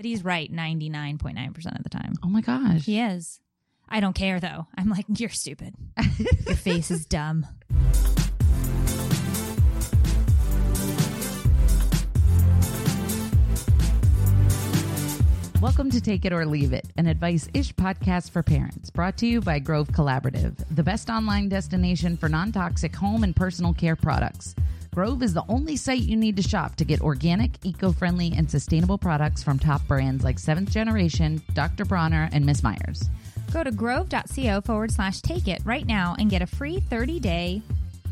But he's right 99.9% of the time. Oh my gosh. He is. I don't care though. I'm like, you're stupid. Your face is dumb. Welcome to Take It or Leave It, an advice ish podcast for parents, brought to you by Grove Collaborative, the best online destination for non toxic home and personal care products. Grove is the only site you need to shop to get organic, eco friendly, and sustainable products from top brands like Seventh Generation, Dr. Bronner, and Miss Meyer's. Go to grove.co forward slash take it right now and get a free 30 day.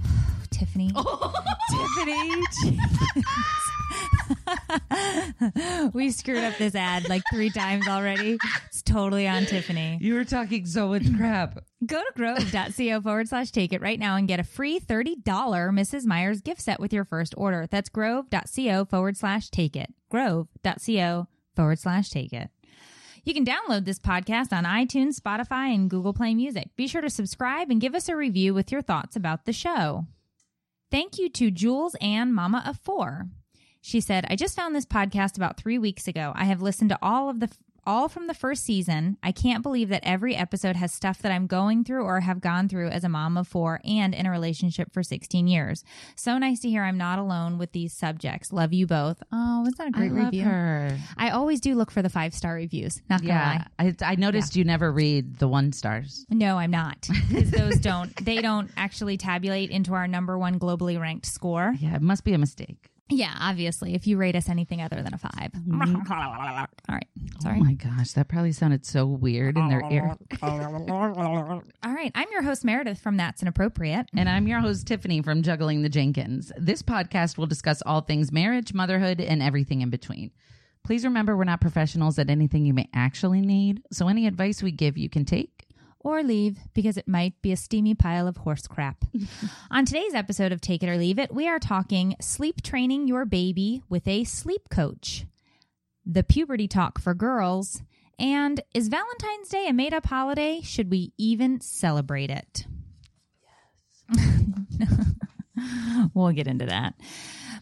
Tiffany. Tiffany. we screwed up this ad like three times already. It's totally on Tiffany. You were talking so much crap. Go to grove.co forward slash take it right now and get a free $30 Mrs. Meyer's gift set with your first order. That's grove.co forward slash take it. Grove.co forward slash take it. You can download this podcast on iTunes, Spotify, and Google Play Music. Be sure to subscribe and give us a review with your thoughts about the show. Thank you to Jules and Mama of Four. She said, I just found this podcast about three weeks ago. I have listened to all of the all from the first season. I can't believe that every episode has stuff that I'm going through or have gone through as a mom of four and in a relationship for 16 years. So nice to hear I'm not alone with these subjects. Love you both. Oh, was that a great I love review? her. I always do look for the five star reviews. Not gonna Yeah, lie. I, I noticed you never read the one stars. No, I'm not. Because those don't they don't actually tabulate into our number one globally ranked score. Yeah, it must be a mistake. Yeah, obviously. If you rate us anything other than a 5 mm-hmm. All right. Sorry. Oh my gosh, that probably sounded so weird in their ear. All right. I'm your host, Meredith from That's Inappropriate. And I'm your host, Tiffany from Juggling the Jenkins. This podcast will discuss all things marriage, motherhood, and everything in between. Please remember we're not professionals at anything you may actually need, so any advice we give you can take. Or leave because it might be a steamy pile of horse crap. On today's episode of Take It or Leave It, we are talking sleep training your baby with a sleep coach, the puberty talk for girls, and is Valentine's Day a made up holiday? Should we even celebrate it? Yes. we'll get into that.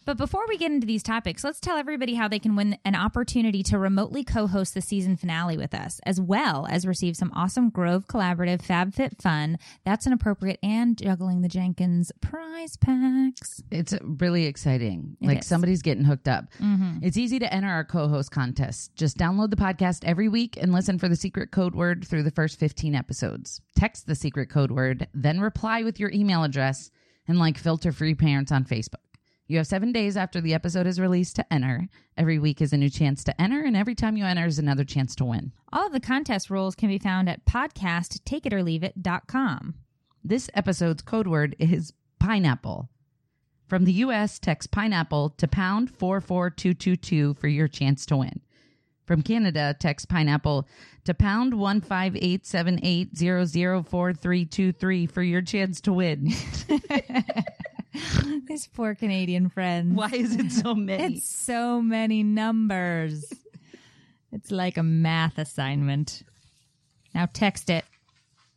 But before we get into these topics, let's tell everybody how they can win an opportunity to remotely co host the season finale with us, as well as receive some awesome Grove Collaborative FabFitFun, That's Inappropriate and Juggling the Jenkins prize packs. It's really exciting. It like is. somebody's getting hooked up. Mm-hmm. It's easy to enter our co host contest. Just download the podcast every week and listen for the secret code word through the first 15 episodes. Text the secret code word, then reply with your email address and like filter free parents on Facebook. You have seven days after the episode is released to enter. Every week is a new chance to enter, and every time you enter is another chance to win. All of the contest rules can be found at podcasttakeititorleaveit.com. This episode's code word is pineapple. From the US, text pineapple to pound 44222 for your chance to win. From Canada, text pineapple to pound 15878004323 for your chance to win. His poor Canadian friends. Why is it so many? It's so many numbers. it's like a math assignment. Now text it.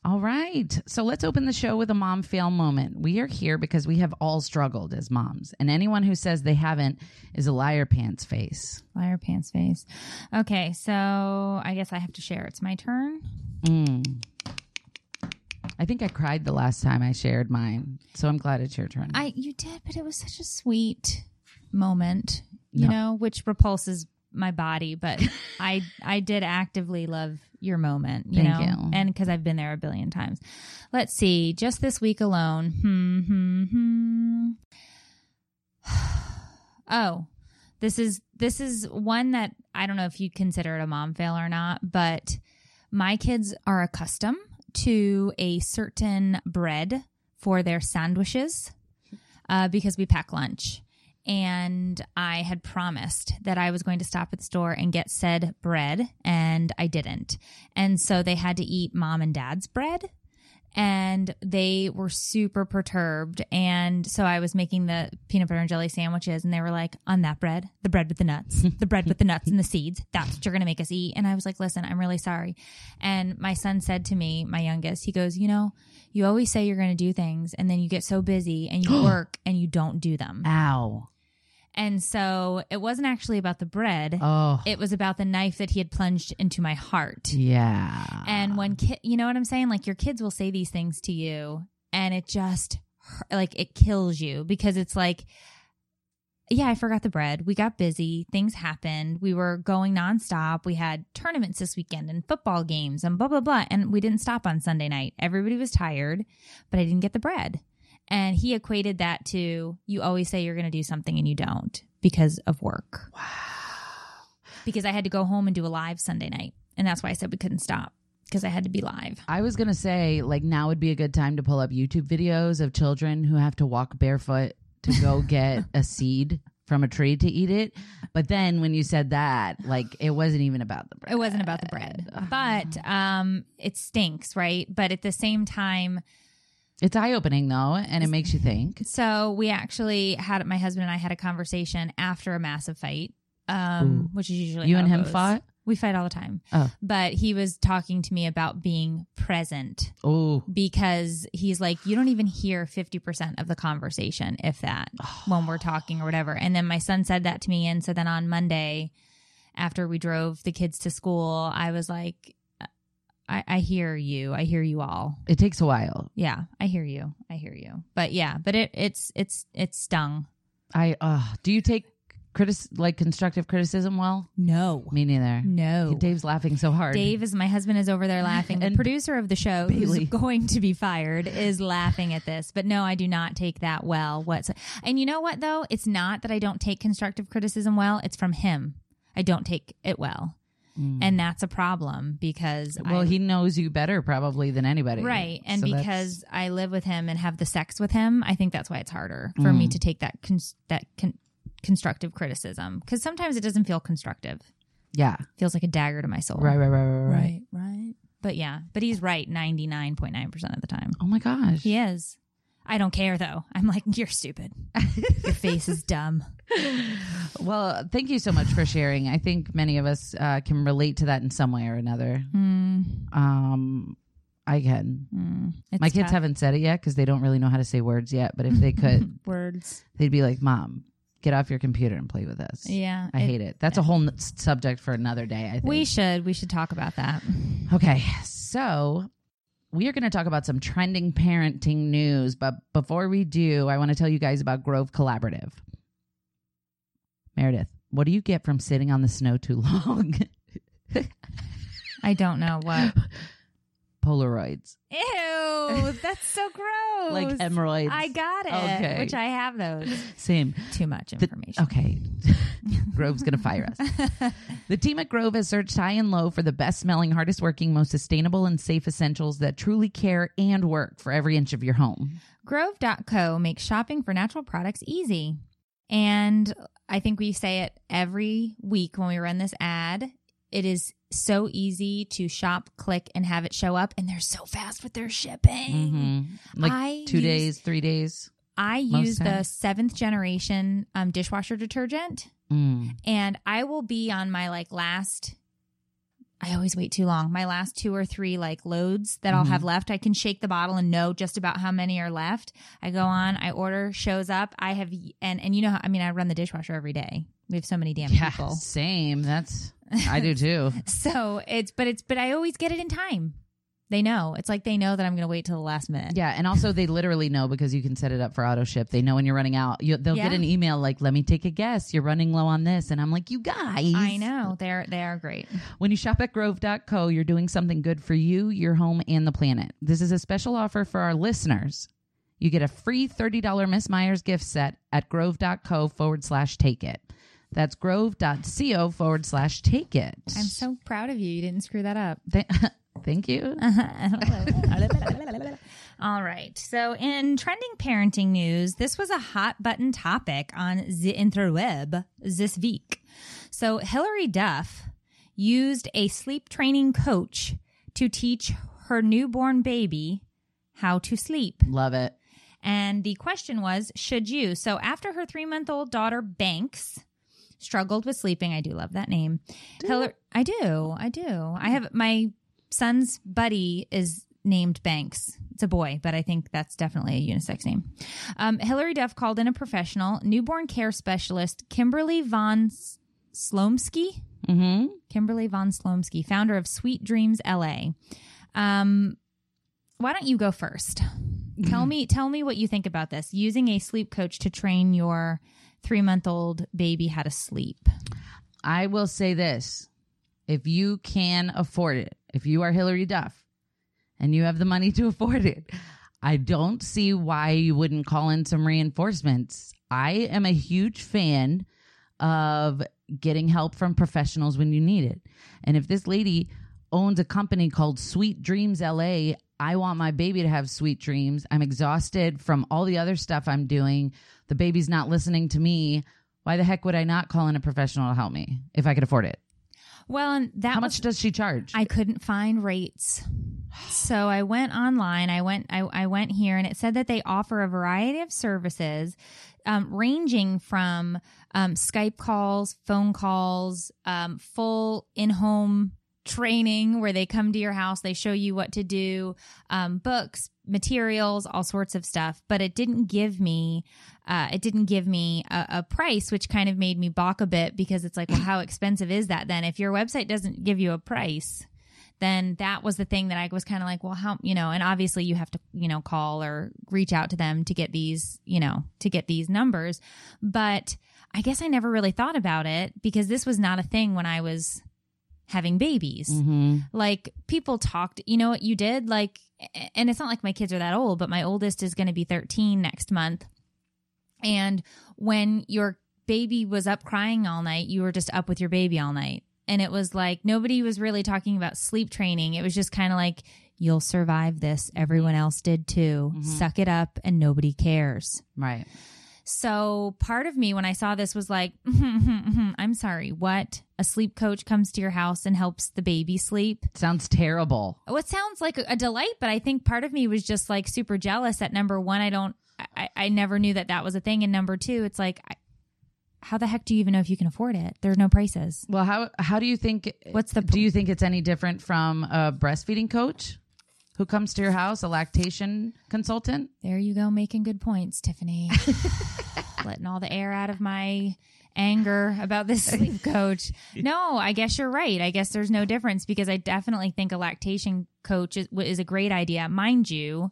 All right. So let's open the show with a mom fail moment. We are here because we have all struggled as moms, and anyone who says they haven't is a liar pants face. Liar pants face. Okay, so I guess I have to share. It's my turn. Mm. I think I cried the last time I shared mine, so I'm glad it's your turn. I you did, but it was such a sweet moment, you No. know, which repulses my body, but I I did actively love your moment, you Thank know, you. and because I've been there a billion times. Let's see, just this week alone. Hmm, hmm, hmm. oh, this is this is one that I don't know if you'd consider it a mom fail or not, but my kids are accustomed to a certain bread for their sandwiches uh, because we pack lunch. And I had promised that I was going to stop at the store and get said bread, and I didn't. And so they had to eat mom and dad's bread and they were super perturbed. And so I was making the peanut butter and jelly sandwiches, and they were like, "On that bread, the bread with the nuts, the bread with the nuts and the seeds. That's what you're gonna make us eat." And I was like, "Listen, I'm really sorry." And my son said to me, my youngest, he goes, "You know, you always say you're gonna do things, and then you get so busy and you work and you don't do them." Ow. And so it wasn't actually about the bread. Oh, It was about the knife that he had plunged into my heart. yeah. And when ki- you know what I'm saying, like your kids will say these things to you, and it just like it kills you because it's like, yeah, I forgot the bread. We got busy. Things happened. We were going nonstop. We had tournaments this weekend and football games and blah blah blah. And we didn't stop on Sunday night. Everybody was tired, but I didn't get the bread. And he equated that to you always say you're going to do something and you don't because of work. wow. Because I had to go home and do a live Sunday night, and that's why I said we couldn't stop because I had to be live. I was gonna say like now would be a good time to pull up YouTube videos of children who have to walk barefoot to go get a seed from a tree to eat it. But then when you said that, like it wasn't even about the bread. It wasn't about the bread, but um, it stinks, right? But at the same time, It's eye opening though, and it makes you think. so we actually had my husband and I had a conversation after a massive fight, um, which is usually You how and it him goes. fought? We fight all the time, Oh. but he was talking to me about being present Oh, because he's like, you don't even hear fifty percent of the conversation, if that, when we're talking or whatever. And then my son said that to me, and so then on Monday, after we drove the kids to school, I was like. I, I hear you. I hear you all. it takes a while. Yeah, I hear you. I hear you. But yeah, but it it's it's it's stung. I uh do you take critic like constructive criticism well? No. Me neither. No. Dave's laughing so hard. Dave is my husband is over there laughing. And the producer of the show, Bailey. who's going to be fired, is laughing at this. But no, I do not take that well. What's and you know what though? It's not that I don't take constructive criticism well. It's from him. I don't take it well, and that's a problem because Mm. Well, I, he knows you better probably than anybody. right, and So that's- because I live with him and have the sex with him, I think that's why it's harder for me Mm. to take that cons- that con- constructive criticism because sometimes it doesn't feel constructive. yeah. feels like a dagger to my soul. Right, right, right, right, right. right, right. But yeah, but he's right 99.9% of the time. Oh my gosh. He is. I don't care though. I'm like, you're stupid. Your face is dumb. Well, thank you so much for sharing. I think many of us uh, can relate to that in some way or another. Mm, Um, I can. mm. My kids tough. haven't said it yet because they don't really know how to say words yet. But if they could, words. they'd be like, "Mom, get off your computer and play with us." Yeah. I hate it. That's a whole n- subject for another day. I think. We should. We should talk about that. Okay, so we are going to talk about some trending parenting news. But before we do, I want to tell you guys about Grove Collaborative. Meredith, what do you get from sitting on the snow too long? I don't know what. Polaroids, Ew, that's so gross. like hemorrhoids. I got it, Okay. which I have those. Same. Too much The- information. okay. Grove's going to fire us. The team at Grove has searched high and low for the best smelling, hardest working, most sustainable, and safe essentials that truly care and work for every inch of your home. Grove.co makes shopping for natural products easy. And I think we say it every week when we run this ad. It is so easy to shop, click, and have it show up. And they're so fast with their shipping. hmm Like I two use- days, three days. I use the seventh generation um, dishwasher detergent, Mm. and I will be on my like last. I always wait too long. My last two or three like loads that I'll Mhm. have left, I can shake the bottle and know just about how many are left. I go on, I order, shows up. I have and and you know, how, I mean, I run the dishwasher every day. We have so many damn Yeah, people, same. That's I do too. so it's but it's but I always get it in time. They know. It's like they know that I'm going to wait till the last minute. Yeah, and also they literally know because you can set it up for auto ship. They know when you're running out. You, they'll get an email like, "Let me take a guess. You're running low on this," and I'm like, "You guys." I know. They're they are great. When you shop at Grove.co, you're doing something good for you, your home, and the planet. This is a special offer for our listeners. You get a free $30 Miss Meyer's gift set at grove.co forward slash take it. That's grove.co forward slash take it. I'm so proud of you. You didn't screw that up. Th- Thank you. All right. So, in trending parenting news, this was a hot button topic on the interweb this week. So, Hilary Duff used a sleep training coach to teach her newborn baby how to sleep. Love it. And the question was, should you? So after her three month old daughter, Banks, struggled with sleeping, I do love that name. Hilary, I do. I do. I have my son's buddy is named Banks. It's a boy, but I think that's definitely a unisex name. Um, Hilary Duff called in a professional, newborn care specialist, Kimberly Von S- Slomsky. Mm-hmm. Kimberly Von Slomsky, founder of Sweet Dreams LA. Um, why don't you go first? tell me, tell me what you think about this. Using a sleep coach to train your three month old baby how to sleep. I will say this. If you can afford it, if you are Hilary Duff and you have the money to afford it, I don't see why you wouldn't call in some reinforcements. I am a huge fan of getting help from professionals when you need it. And if this lady owns a company called Sweet Dreams LA, I want my baby to have sweet dreams. I'm exhausted from all the other stuff I'm doing. The baby's not listening to me. Why the heck would I not call in a professional to help me if I could afford it? Well, and that How was- much does she charge? I couldn't find rates. So I went online. I went. I, I went here, and it said that they offer a variety of services, um, ranging from um, Skype calls, phone calls, um, full in-home training where they come to your house, they show you what to do, um, books, materials, all sorts of stuff. But it didn't give me, uh, it didn't give me a, a price, which kind of made me balk a bit because it's like, well, how expensive is that then? If your website doesn't give you a price, then that was the thing that I was kind of like, well, how, you know, and obviously you have to, you know, call or reach out to them to get these, you know, to get these numbers. But I guess I never really thought about it because this was not a thing when I was having babies. mm-hmm. Like people talked, you know what you did? Like, and it's not like my kids are that old, but my oldest is going to be 13 next month. And when your baby was up crying all night, you were just up with your baby all night. And it was like nobody was really talking about sleep training. It was just kind of like, you'll survive this. Everyone else did too. Suck it up and nobody cares. Right. So part of me, when I saw this, was like, hmm, I'm sorry, what? A sleep coach comes to your house and helps the baby sleep? Sounds terrible. Oh, it sounds like a, a delight, but I think part of me was just like super jealous that number one, I don't, I, I never knew that that was a thing. And number two, it's like, I, how the heck do you even know if you can afford it? There are no prices. Well, how how do you think? What's the- Do you think it's any different from a breastfeeding coach who comes to your house, a lactation consultant? There you go, making good points, Tiffany. Letting all the air out of my anger about this sleep coach. No, I guess you're right. I guess there's no difference because I definitely think a lactation coach is, is a great idea, mind you,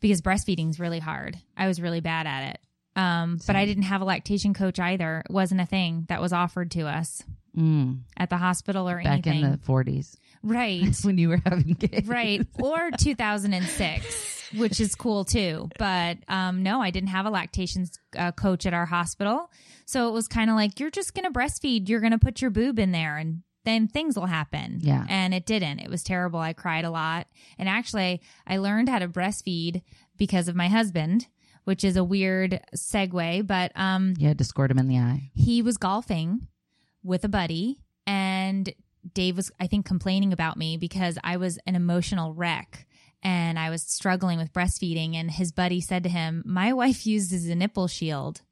because breastfeeding's really hard. I was really bad at it. Um, but I didn't have a lactation coach either. It wasn't a thing that was offered to us Mm, at the hospital or back anything. in the 40s right. when you were having kids. right or 2006 which is cool too but um no i didn't have a lactation uh, coach at our hospital so it was kind of like you're just gonna breastfeed you're gonna put your boob in there and then things will happen Yeah. and it didn't it was terrible i cried a lot and actually i learned how to breastfeed because of my husband which is a weird segue but um You had to squirt him in the eye. he was golfing with a buddy and Dave was I think complaining about me because I was an emotional wreck and I was struggling with breastfeeding and his buddy said to him, "My wife uses a nipple shield."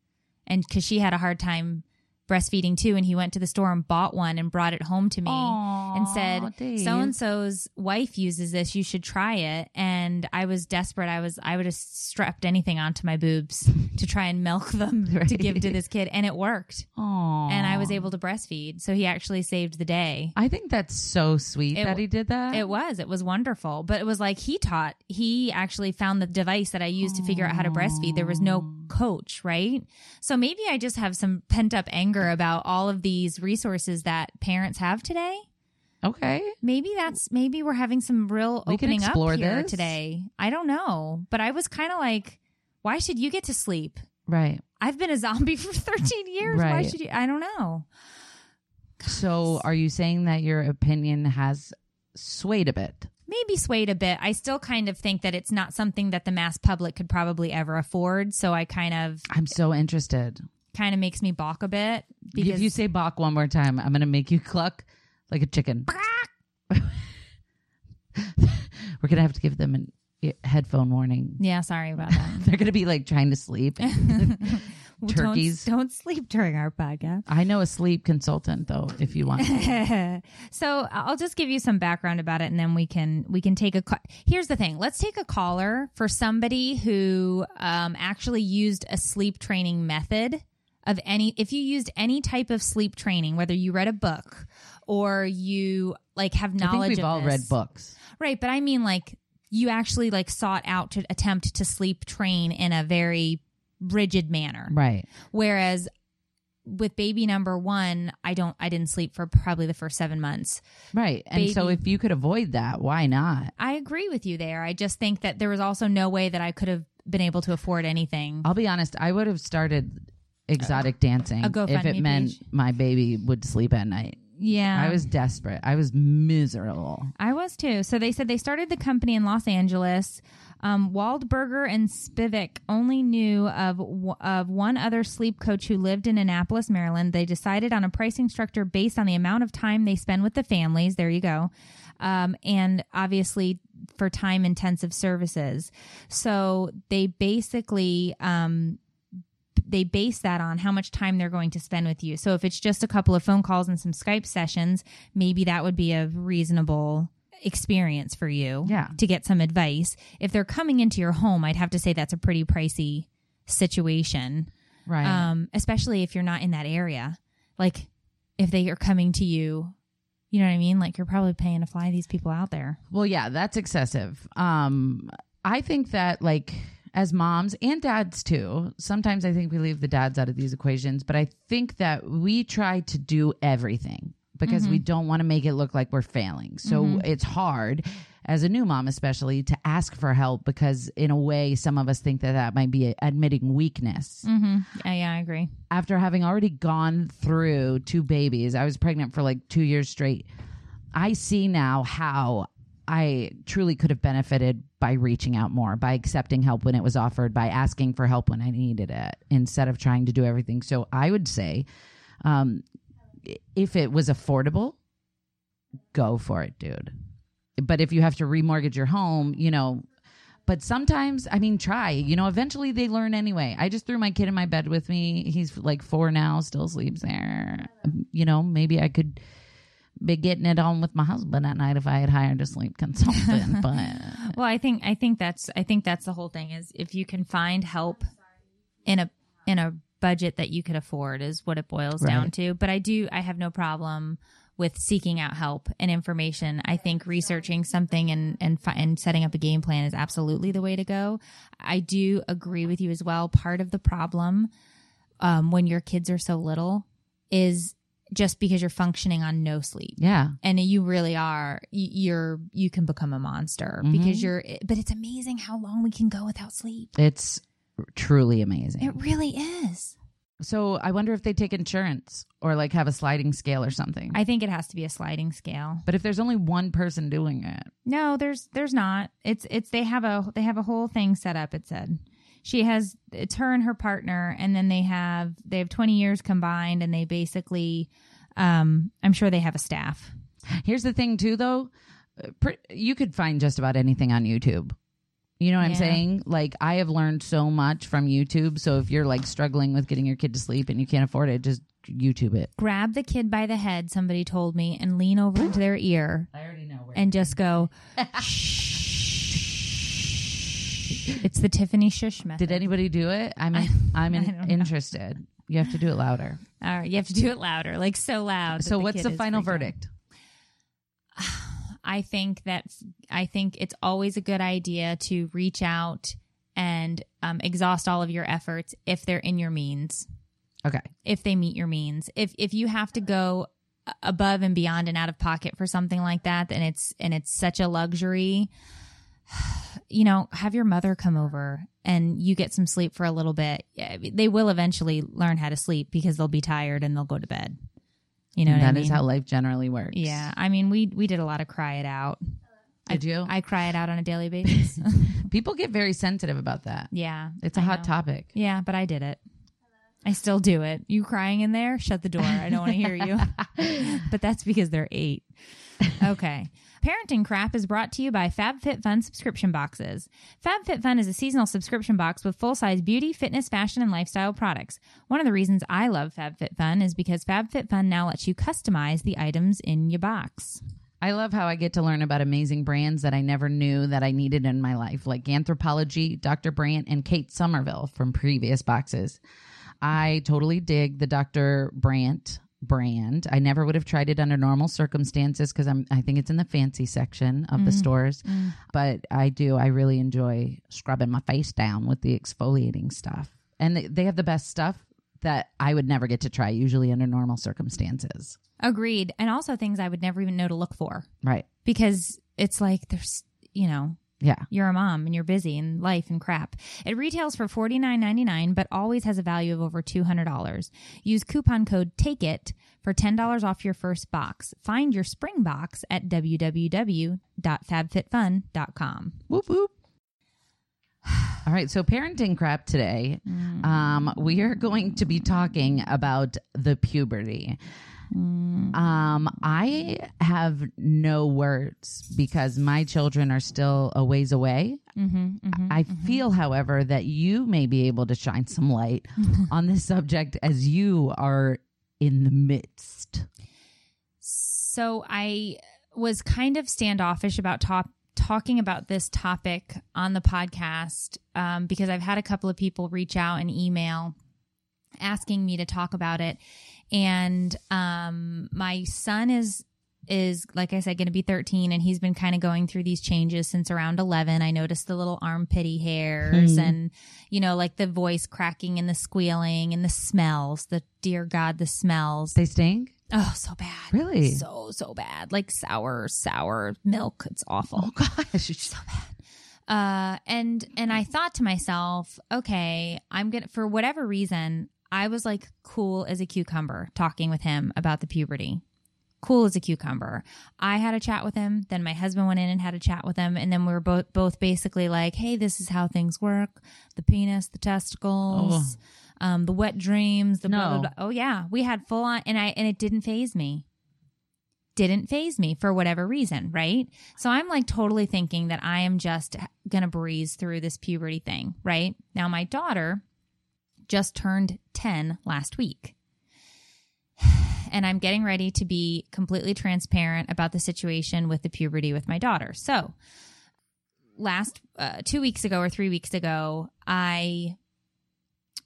And cuz she had a hard time breastfeeding too and he went to the store and bought one and brought it home to me and said so and so's wife uses this you should try it. And i was desperate. I was i would have strapped anything onto my boobs to try and milk them to give to this kid and it worked. Aw. and i was able to breastfeed so he actually saved the day. I think that's so sweet It- that he did that. it was it was wonderful. But it was like he taught he actually found the device that i used to figure out how to breastfeed. There was no coach right so maybe i just have some pent up anger about all of these resources that parents have today okay. Maybe that's maybe we're having some real We opening up here this. today. I don't know, but I was kind of like, why should you get to sleep? Right. I've been a zombie for 13 years. Why should you? I don't know. So are you saying that your opinion has swayed a bit? Maybe swayed a bit. I still kind of think that it's not something that the mass public could probably ever afford. So I kind of I'm so interested. kind of makes me balk a bit because if you say balk one more time, I'm going to make you cluck like a chicken. We're going to have to give them an headphone warning. yeah, sorry about that. They're going to be like trying to sleep. Well, don't- turkeys. Don't, sleep during our podcast. I know a sleep consultant though, if you want. so I'll just give you some background about it, and then we can we can take a. ca- Here's the thing: let's take a caller for somebody who um, actually used a sleep training method of any. If you used any type of sleep training, whether you read a book or you like have I knowledge, think we've of all this. read books. right? But I mean, like you actually like sought out to attempt to sleep train in a very rigid manner. Right. Whereas with baby number one, I don't, I didn't sleep for probably the first seven months. Right. And so if you could avoid that, why not? I agree with you there. I just think that there was also no way that I could have been able to afford anything. I'll be honest, I would have started exotic dancing if it meant page. my baby would sleep at night. Yeah. I was desperate. I was miserable. I was too. So they said they started the company in Los Angeles. Um, Waldberger and Spivak only knew of of one other sleep coach who lived in Annapolis, Maryland. They decided on a pricing structure based on the amount of time they spend with the families. There you go, um, and obviously for time intensive services. So they basically um, they base that on how much time they're going to spend with you. So if it's just a couple of phone calls and some Skype sessions, maybe that would be a reasonable experience for you Yeah. to get some advice. If they're coming into your home, I'd have to say that's a pretty pricey situation. Right. Um, especially if you're not in that area. Like if they are coming to you, you know what I mean? Like you're probably paying to fly these people out there. Well, yeah, that's excessive. Um, I think that like as moms and dads too, sometimes I think we leave the dads out of these equations, but I think that we try to do everything because we don't want to make it look like we're failing. So it's hard as a new mom especially to ask for help because in a way some of us think that that might be admitting weakness Mm-hmm. Yeah, yeah, I agree. after having already gone through two babies, I was pregnant for like two years straight. I see now how I truly could have benefited by reaching out more, by accepting help when it was offered, by asking for help when I needed it, instead of trying to do everything. So I would say, um, if it was affordable, go for it, dude. But if you have to remortgage your home, you know, but sometimes, I mean, try. You know, eventually they learn anyway. I just threw my kid in my bed with me. He's like four now, still sleeps there. Um, You know, maybe I could be getting it on with my husband at night if I had hired a sleep consultant. but Well, I think I think that's I think that's the whole thing is if you can find help in a in a budget that you could afford is what it boils down to. But I do I have no problem with seeking out help and information. I think researching something and and and setting up a game plan is absolutely the way to go. I do agree with you as well. Part of the problem um, when your kids are so little is just because you're functioning on no sleep yeah, and you really are you're you can become a monster Mhm. because you're but it's amazing how long we can go without sleep it's truly amazing. it really is so I wonder if they take insurance or like have a sliding scale or something. i think it has to be a sliding scale but if there's only one person doing it, no there's there's not it's it's they have a they have a whole thing set up it said she has it's her and her partner and then they have they have 20 years combined and they basically um i'm sure they have a staff Here's the thing, too, though. Uh, You could find just about anything on YouTube. You know what I'm saying? Like, I have learned so much from YouTube. So if you're like struggling with getting your kid to sleep and you can't afford it, just YouTube it. grab the kid by the head somebody told me and lean over into their ear I already know where. and just go shh. it's the tiffany shush method Did anybody do it? I'm in, I'm in, interested. You have to do it louder. all right you have to do it louder like so loud So, what's kid the final verdict? out. I think that i think it's always a good idea to reach out and um, exhaust all of your efforts if they're in your means Okay. if they meet your means. If if you have to go above and beyond and out of pocket for something like that, and it's and it's such a luxury, you know, have your mother come over and you get some sleep for a little bit. They will eventually learn how to sleep because they'll be tired and they'll go to bed. You know, That is I mean? how life generally works. Yeah, I mean, we we did a lot of cry it out. Did do. I cry it out on a daily basis. People get very sensitive about that. yeah, It's a I hot know. topic. Yeah, but I did it. I still do it. You crying in there? Shut the door. I don't want to hear you. but that's because they're eight. Okay. Parenting Crap is brought to you by FabFitFun subscription boxes. FabFitFun is a seasonal subscription box with full size beauty, fitness, fashion, and lifestyle products. One of the reasons I love FabFitFun is because FabFitFun now lets you customize the items in your box. I love how I get to learn about amazing brands that I never knew that I needed in my life, like Anthropologie, Dr. Brandt, and Kate Somerville from previous boxes. I totally dig the Dr. Brandt brand. I never would have tried it under normal circumstances because I'm I think it's in the fancy section of the mm-hmm. stores. Mm-hmm. But I do. I really enjoy scrubbing my face down with the exfoliating stuff. And they- they have the best stuff that I would never get to try usually under normal circumstances. Agreed. And also things I would never even know to look for Right. because it's like there's, you know, Yeah. you're a mom and you're busy and life and crap. It retails for $49.99, but always has a value of over $200. Use coupon code TAKEIT for $10 off your first box. Find your spring box at www.fabfitfun.com. Whoop whoop. All right, so parenting crap today. Um, we are going to be talking about the puberty. Um, I have no words because my children are still a ways away. Mm-hmm, I feel, however, that you may be able to shine some light on this subject as you are in the midst. So I was kind of standoffish about top, talking about this topic on the podcast um, because I've had a couple of people reach out and email asking me to talk about it, and um, my son is is like I said going to be 13 and he's been kind of going through these changes since around 11 I noticed the little armpity hairs Hmm. and you know like the voice cracking and the squealing and the smells the dear god the smells They stink? Oh, so bad. Really? So, so bad. Like sour, sour milk. It's awful. Oh gosh. It's so bad. Uh, and, and I thought to myself, okay, I'm going to, for whatever reason, I was like cool as a cucumber talking with him about the puberty. Cool as a cucumber. I had a chat with him. Then my husband went in and had a chat with him. And then we were both, both basically like, hey, this is how things work the penis, the testicles, um, the wet dreams, the blah, blah, No. blah. Oh, yeah. We had full on, and I, and it didn't phase me didn't phase me for whatever reason, right? So I'm like totally thinking that I am just going to breeze through this puberty thing, right? Now, my daughter just turned 10 last week. And I'm getting ready to be completely transparent about the situation with the puberty with my daughter. So, last uh, two weeks ago or three weeks ago, I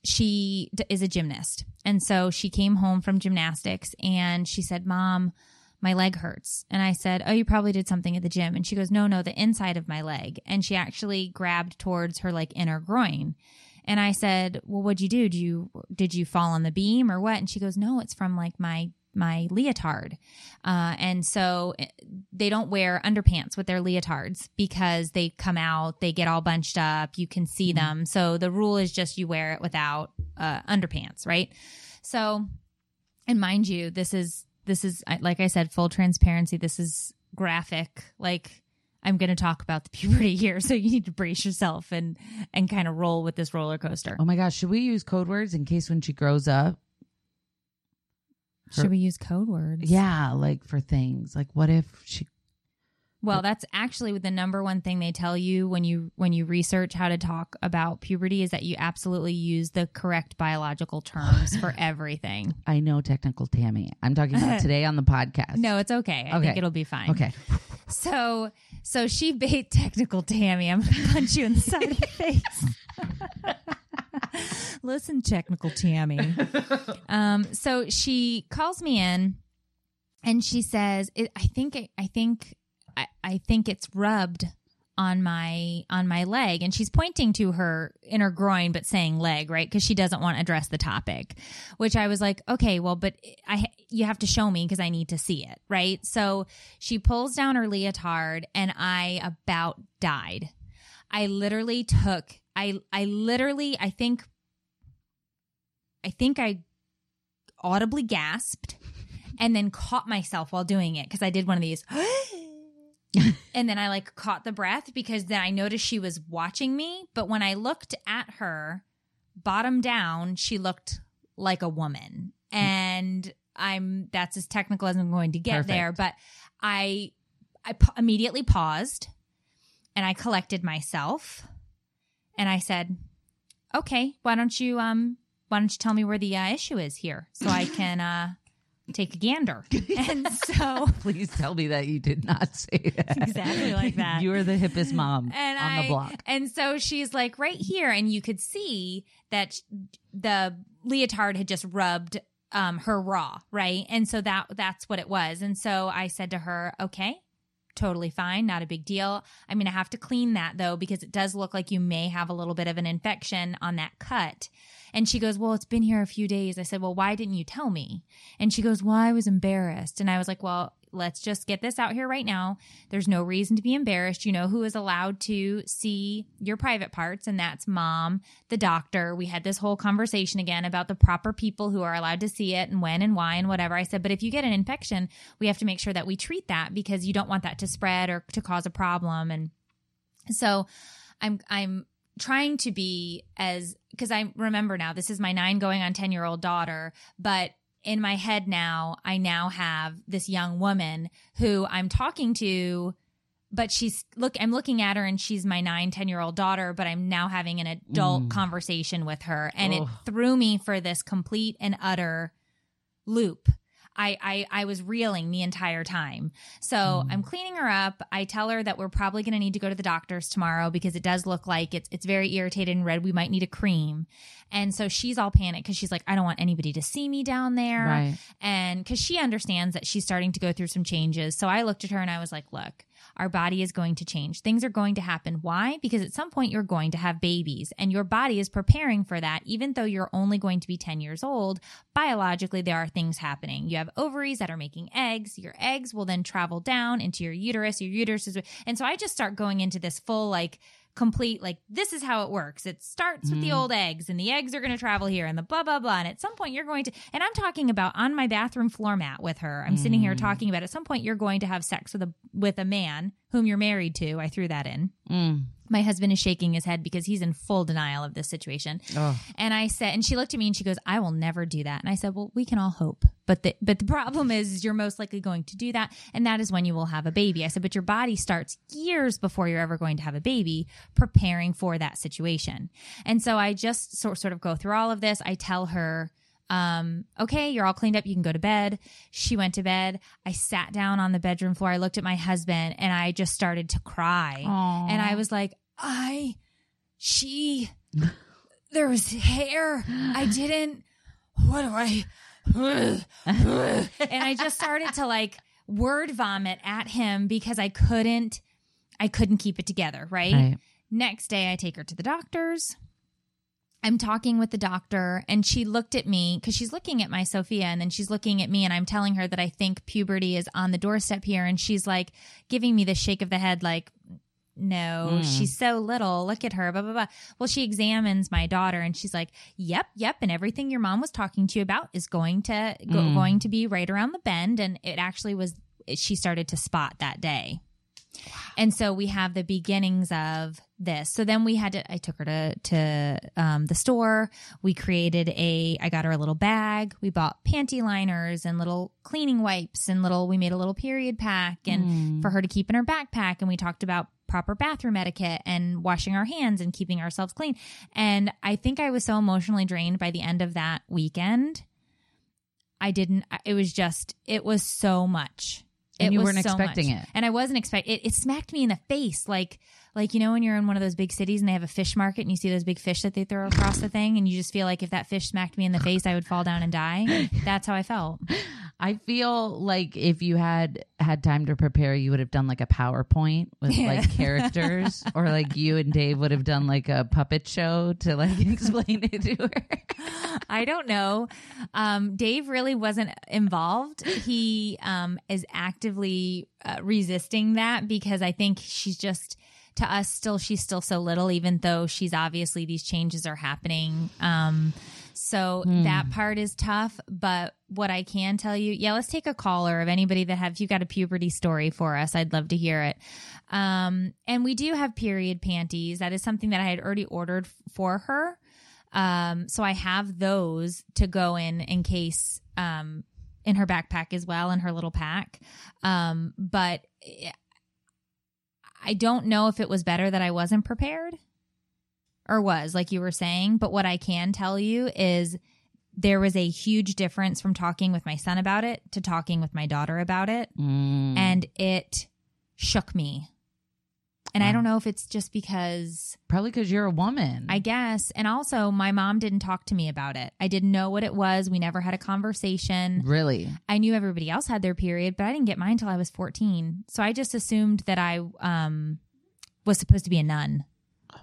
she d- is a gymnast. And so she came home from gymnastics and she said, Mom, my leg hurts. And I said, Oh, you probably did something at the gym. And she goes, No, no, the inside of my leg. And she actually grabbed towards her like inner groin. And I said, Well, what'd you do? Did you did you fall on the beam or what? And she goes, No, it's from like my my leotard. Uh, and so eh, they don't wear underpants with their leotards because they come out, they get all bunched up, you can see them. So the rule is just you wear it without uh, underpants, right? So, and mind you, this is this is like I said, full transparency. This is graphic. Like I'm going to talk about the puberty here, so you need to brace yourself and and kind of roll with this roller coaster. Oh my gosh, should we use code words in case when she grows up? Should we use code words? Yeah, like for things. Like what if she Well, that's actually the number one thing they tell you when you when you research how to talk about puberty is that you absolutely use the correct biological terms for everything. I know technical Tammy. I'm talking about today on the podcast. No, it's okay. I Okay. think it'll be fine. Okay. So so she bait technical Tammy. I'm gonna punch you in the side of the face. Listen, technical Tammy. Um, so she calls me in and she says, I think I think I, I think it's rubbed on my on my leg. And she's pointing to her inner groin but saying leg right? Because she doesn't want to address the topic which i was like okay well but i you have to show me because i need to see it right? So she pulls down her leotard and i about died. I literally took i i literally i think i think i audibly gasped and then caught myself while doing it because i did one of these and then I like caught the breath because then I noticed she was watching me. But when I looked at her, bottom down, she looked like a woman. And I'm that's as technical as I'm going to get Perfect. there, but I I immediately paused and I collected myself and I said, "Okay, why don't you um why don't you tell me where the uh, issue is here so I can uh take a gander." and so Please tell me that you did not say that. Exactly like that. You are the hippest mom and on I, the block. And so she's like right here, and you could see that the leotard had just rubbed um, her raw, right? And so that that's what it was. And so I said to her, "Okay, totally fine, not a big deal. I'm going to have to clean that though because it does look like you may have a little bit of an infection on that cut." And she goes, Well, it's been here a few days. I said, Well, why didn't you tell me? And she goes, Well, I was embarrassed. And I was like, Well, let's just get this out here right now. There's no reason to be embarrassed. You know who is allowed to see your private parts, and that's mom, the doctor. We had this whole conversation again about the proper people who are allowed to see it and when and why and whatever. I said, But if you get an infection, we have to make sure that we treat that because you don't want that to spread or to cause a problem. And so I'm, I'm, trying to be as because I remember now this is my 9 going on 10 year old daughter but in my head now I now have this young woman who I'm talking to but she's look I'm looking at her and she's my 9 10 year old daughter but I'm now having an adult Mm. conversation with her and Ugh. it threw me for this complete and utter loop I, I I was reeling the entire time. So Mm. I'm cleaning her up. I tell her that we're probably going to need to go to the doctor's tomorrow because it does look like it's it's very irritated and red. We might need a cream. And so she's all panicked because she's like, I don't want anybody to see me down there. Right. And because she understands that she's starting to go through some changes. So I looked at her and I was like, look, our body is going to change. Things are going to happen. Why? Because at some point you're going to have babies and your body is preparing for that. Even though you're only going to be 10 years old, biologically there are things happening. You have ovaries that are making eggs. Your eggs will then travel down into your uterus. Your uterus is, and so I just start going into this full like, complete like this is how it works it starts with the Mhm. old eggs and the eggs are going to travel here and the blah blah blah and at some point you're going to and i'm talking about on my bathroom floor mat with her i'm sitting here Mm. talking about at some point you're going to have sex with a with a man whom you're married to i threw that in Mm. my husband is shaking his head because he's in full denial of this situation Oh. and I said, and she looked at me and she goes, "I will never do that." And I said, "Well, we can all hope, but the but the problem is you're most likely going to do that, and that is when you will have a baby." I said, "But your body starts years before you're ever going to have a baby, preparing for that situation." And so I just sort sort of go through all of this. I tell her. Um, okay, you're all cleaned up. You can go to bed. She went to bed. I sat down on the bedroom floor. I looked at my husband and I just started to cry. Aw. And I was like, I, she, there was hair. I didn't. What do I? and I just started to like word vomit at him because I couldn't, I couldn't keep it together. Right. Right. Next day, I take her to the doctor's. I'm talking with the doctor, and she looked at me because she's looking at my Sophia, and then she's looking at me, and I'm telling her that I think puberty is on the doorstep here, and she's like giving me the shake of the head, like, no, Mm. she's so little. Look at her, blah, blah, blah. Well, she examines my daughter and she's like, yep, yep. And everything your mom was talking to you about is going to, go, Mm. going to be right around the bend. And it actually was, she started to spot that day. And so we have the beginnings of this. So then we had to, I took her to, to um, the store. We created a, I got her a little bag. We bought panty liners and little cleaning wipes and little, we made a little period pack and Mm. for her to keep in her backpack. And we talked about proper bathroom etiquette and washing our hands and keeping ourselves clean. And I think I was so emotionally drained by the end of that weekend. I didn't, it was just, it was so much. And it you was weren't so expecting much. it. And I wasn't expecting it. It smacked me in the face. Like, like, you know, when you're in one of those big cities and they have a fish market and you see those big fish that they throw across the thing and you just feel like if that fish smacked me in the face, I would fall down and die. That's how I felt. I feel like if you had had time to prepare, you would have done like a PowerPoint with Yeah. like characters, or like you and Dave would have done like a puppet show to like explain it to her. I don't know. Um, Dave really wasn't involved. He um, is actively uh, resisting that because I think she's just to us still she's still so little, even though she's obviously these changes are happening. Um, so Hmm. that part is tough. But what I can tell you, yeah, let's take a caller of anybody that have if you got a puberty story for us. I'd love to hear it. Um, and we do have period panties. That is something that I had already ordered for her. Um, so I have those to go in in case um, in her backpack as well in her little pack. Um, but I don't know if it was better that I wasn't prepared or was like you were saying. But what I can tell you is there was a huge difference from talking with my son about it to talking with my daughter about it. Mm. And it shook me. And I don't know if it's just because Probably because you're a woman. I guess. And also, my mom didn't talk to me about it. I didn't know what it was. We never had a conversation. really. I knew everybody else had their period, but I didn't get mine until I was 14. So I just assumed that I um, was supposed to be a nun.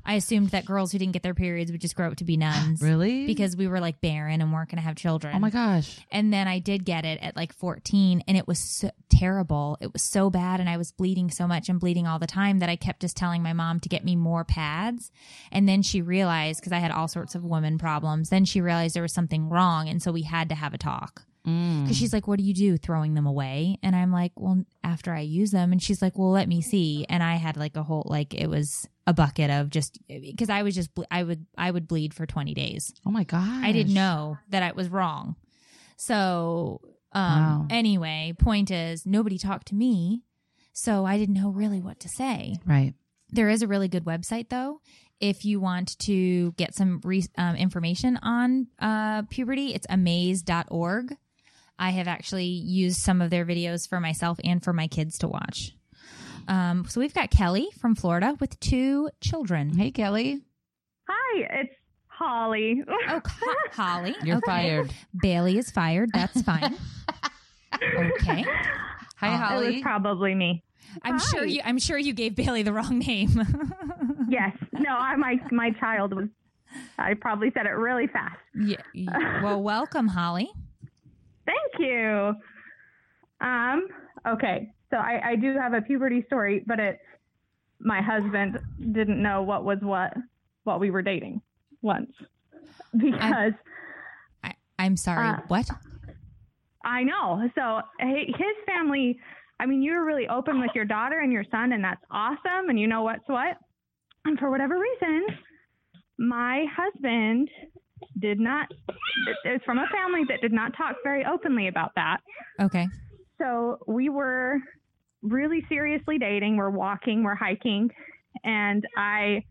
I assumed that girls who didn't get their periods would just grow up to be nuns. Really? Because we were like barren and weren't going to have children. oh my gosh. And then I did get it at like 14, and it was so terrible. It was so bad, and I was bleeding so much and bleeding all the time that I kept just telling my mom to get me more pads. And then she realized, because I had all sorts of woman problems, then she realized there was something wrong. And so we had to have a talk. Mm. Because she's like, What do you do? Throwing them away? And I'm like, Well, after I use them. And she's like, Well, let me see. And I had like a whole, like, it was a bucket of just because I was just, ble- I would, I would bleed for 20 days. Oh my God. I didn't know that I was wrong. So, um, Wow. anyway, point is nobody talked to me. So I didn't know really what to say. Right. There is a really good website though. If you want to get some re- um, information on uh, puberty, it's amaze.org. I have actually used some of their videos for myself and for my kids to watch. Um, so we've got Kelly from Florida with two children. Hey, Kelly. Hi, it's Holly. Oh, Ho- Holly. You're Okay. fired. Bailey is fired. That's fine. okay. Hi, It Holly. was probably me. I'm Hi. sure you. I'm sure you gave Bailey the wrong name. Yes. No, I, my my child was. I probably said it really fast. yeah. Well, welcome, Holly. Thank you. Um. Okay. So I, I do have a puberty story, but it's my husband didn't know what was what while we were dating once because I, I'm sorry. Uh, what? I know. So his family, I mean, you were really open with your daughter and your son, and that's awesome. And you know what's what. And for whatever reason, my husband did not. It's from a family that did not talk very openly about that. Okay. So we were really seriously dating. We're walking, we're hiking, and I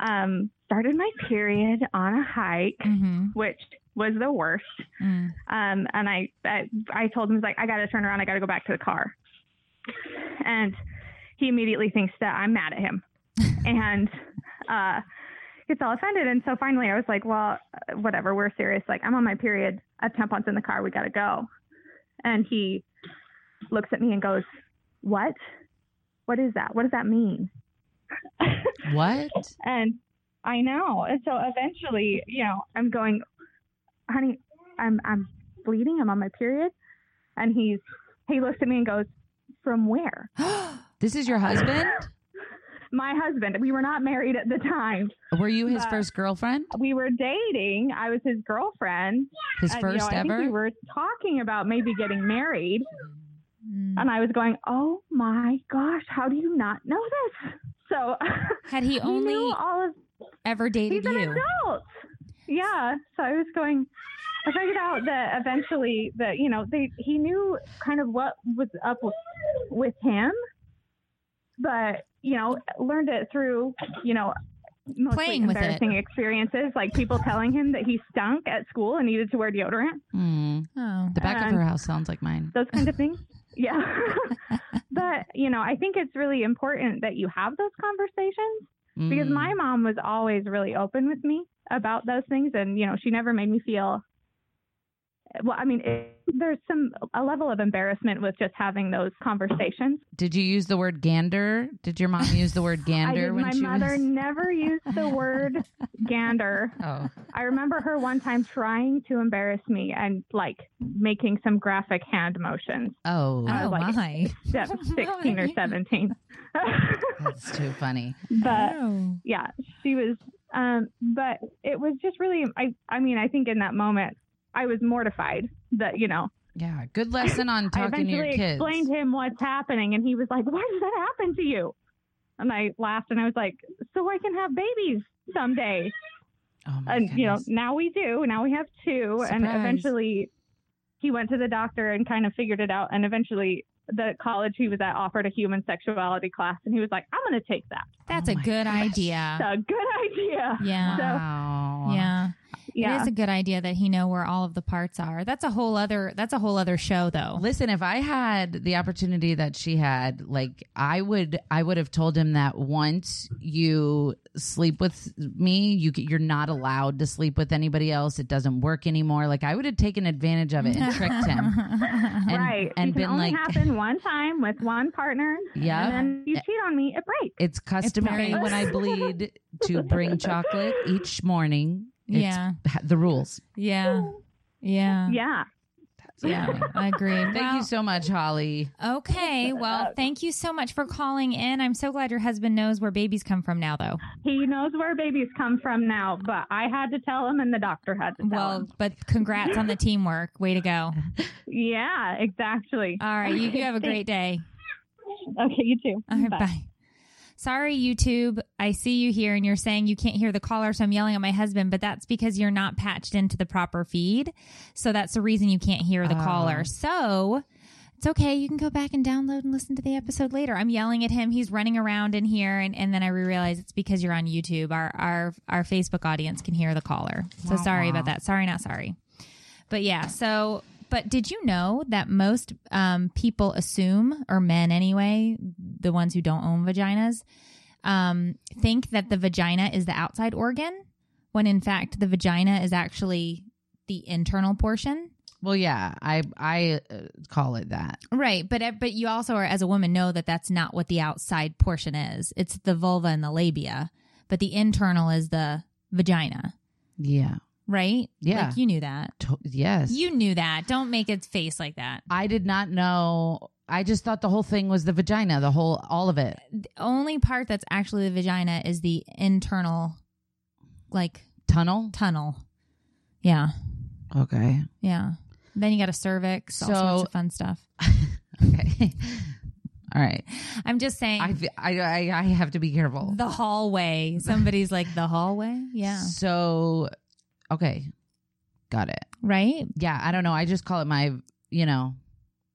um, started my period on a hike, Mm-hmm. which was the worst. Mm. Um, and I, I, I told him, like, I got to turn around. I got to go back to the car. And he immediately thinks that I'm mad at him and, uh, gets all offended. And so finally I was like, well, uh, whatever, we're serious. Like I'm on my period. I have tampons in the car. We got to go. And he looks at me and goes, what? What is that? What does that mean? what? And I know. And so eventually, you know, I'm going, honey, I'm I'm bleeding. I'm on my period. And he's he looks at me and goes, from where? This is your husband? My husband. We were not married at the time. Were you his first girlfriend? We were dating. I was his girlfriend. His and, you know, first ever? we were talking about maybe getting married. Mm. And I was going, oh my gosh, how do you not know this? So Had he he only knew all of ever dated he's an you? adult. Yeah. So I was going. I figured out that eventually that you know they he knew kind of what was up with, with him, but you know learned it through you know mostly Playing with embarrassing experiences like people telling him that he stunk at school and needed to wear deodorant Hmm. Oh. The back of her house sounds like mine. those kind of things. Yeah. but you know I think it's really important that you have those conversations because Mm. my mom was always really open with me about those things and you know she never made me feel well i mean it, there's some a level of embarrassment with just having those conversations Did you use the word gander? Did your mom use the word gander my mother was? never used the word gander Oh, i remember her one time trying to embarrass me and like making some graphic hand motions oh, I Oh was like- my. at 16 or 17 that's too funny. but Oh. yeah, she was. Um, but it was just really. I. I mean, I think in that moment, I was mortified that you know. Yeah, good lesson on talking to your kids. explained to him what's happening, and he was like, "Why does that happen to you?" And I laughed, and I was like, "So I can have babies someday." Oh my and you know now we do now we have two and eventually he went to the doctor and kind of figured it out and eventually the college he was at offered a human sexuality class and he was like i'm going to take that That's Oh a good gosh. idea. A good idea Yeah. So- Wow. yeah. Yeah It is a good idea that he know where all of the parts are. That's a whole other that's a whole other show though. Listen, if I had the opportunity that she had, like I would, I would have told him that once you sleep with me, you you're not allowed to sleep with anybody else. It doesn't work anymore. Like I would have taken advantage of it and tricked him. and- right and it can been only like- happen one time with one partner Yeah. and then you cheat on me it breaks It's customary breaks. when I bleed to bring chocolate each morning. It's Yeah. ha- the rules. yeah. Yeah. yeah Yeah. I agree. Thank Well, you so much, Holly. Okay. Well, thank you so much for calling in. I'm so glad your husband knows where babies come from now, though. he knows where babies come from now but i had to tell him and the doctor had to tell Well, him but congrats on the teamwork. Way to go. yeah exactly All right. You, you have a great day. okay you too All right. Bye. Sorry, YouTube. I see you here and you're saying you can't hear the caller, so I'm yelling at my husband, but that's because you're not patched into the proper feed. So that's the reason you can't hear the Oh. caller. So it's okay. You can go back and download and listen to the episode later. I'm yelling at him. He's running around in here and, and then I realize it's because you're on YouTube. Our our our Facebook audience can hear the caller. So Wah, sorry wah. about that. Sorry, not sorry. But yeah, so but did you know that most um, people assume, or men anyway, the ones who don't own vaginas, um, think that the vagina is the outside organ, when in fact the vagina is actually the internal portion. Well, yeah, I I uh, call it that. Right, but uh, but you also are as a woman know that that's not what the outside portion is. It's the vulva and the labia, but the internal is the vagina. Yeah. Right? Yeah. like you knew that. To- yes. You knew that. Don't make its face like that. I did not know. I just thought the whole thing was the vagina, the whole, all of it. the only part that's actually the vagina is the internal like Tunnel. tunnel yeah Okay. yeah then you got a cervix all So- sorts of fun stuff Okay. all right. i'm just saying I, I, I have to be careful. the hallway somebody's like the hallway yeah So, okay. Got it. right Yeah. I don't know. I just call it my, you know,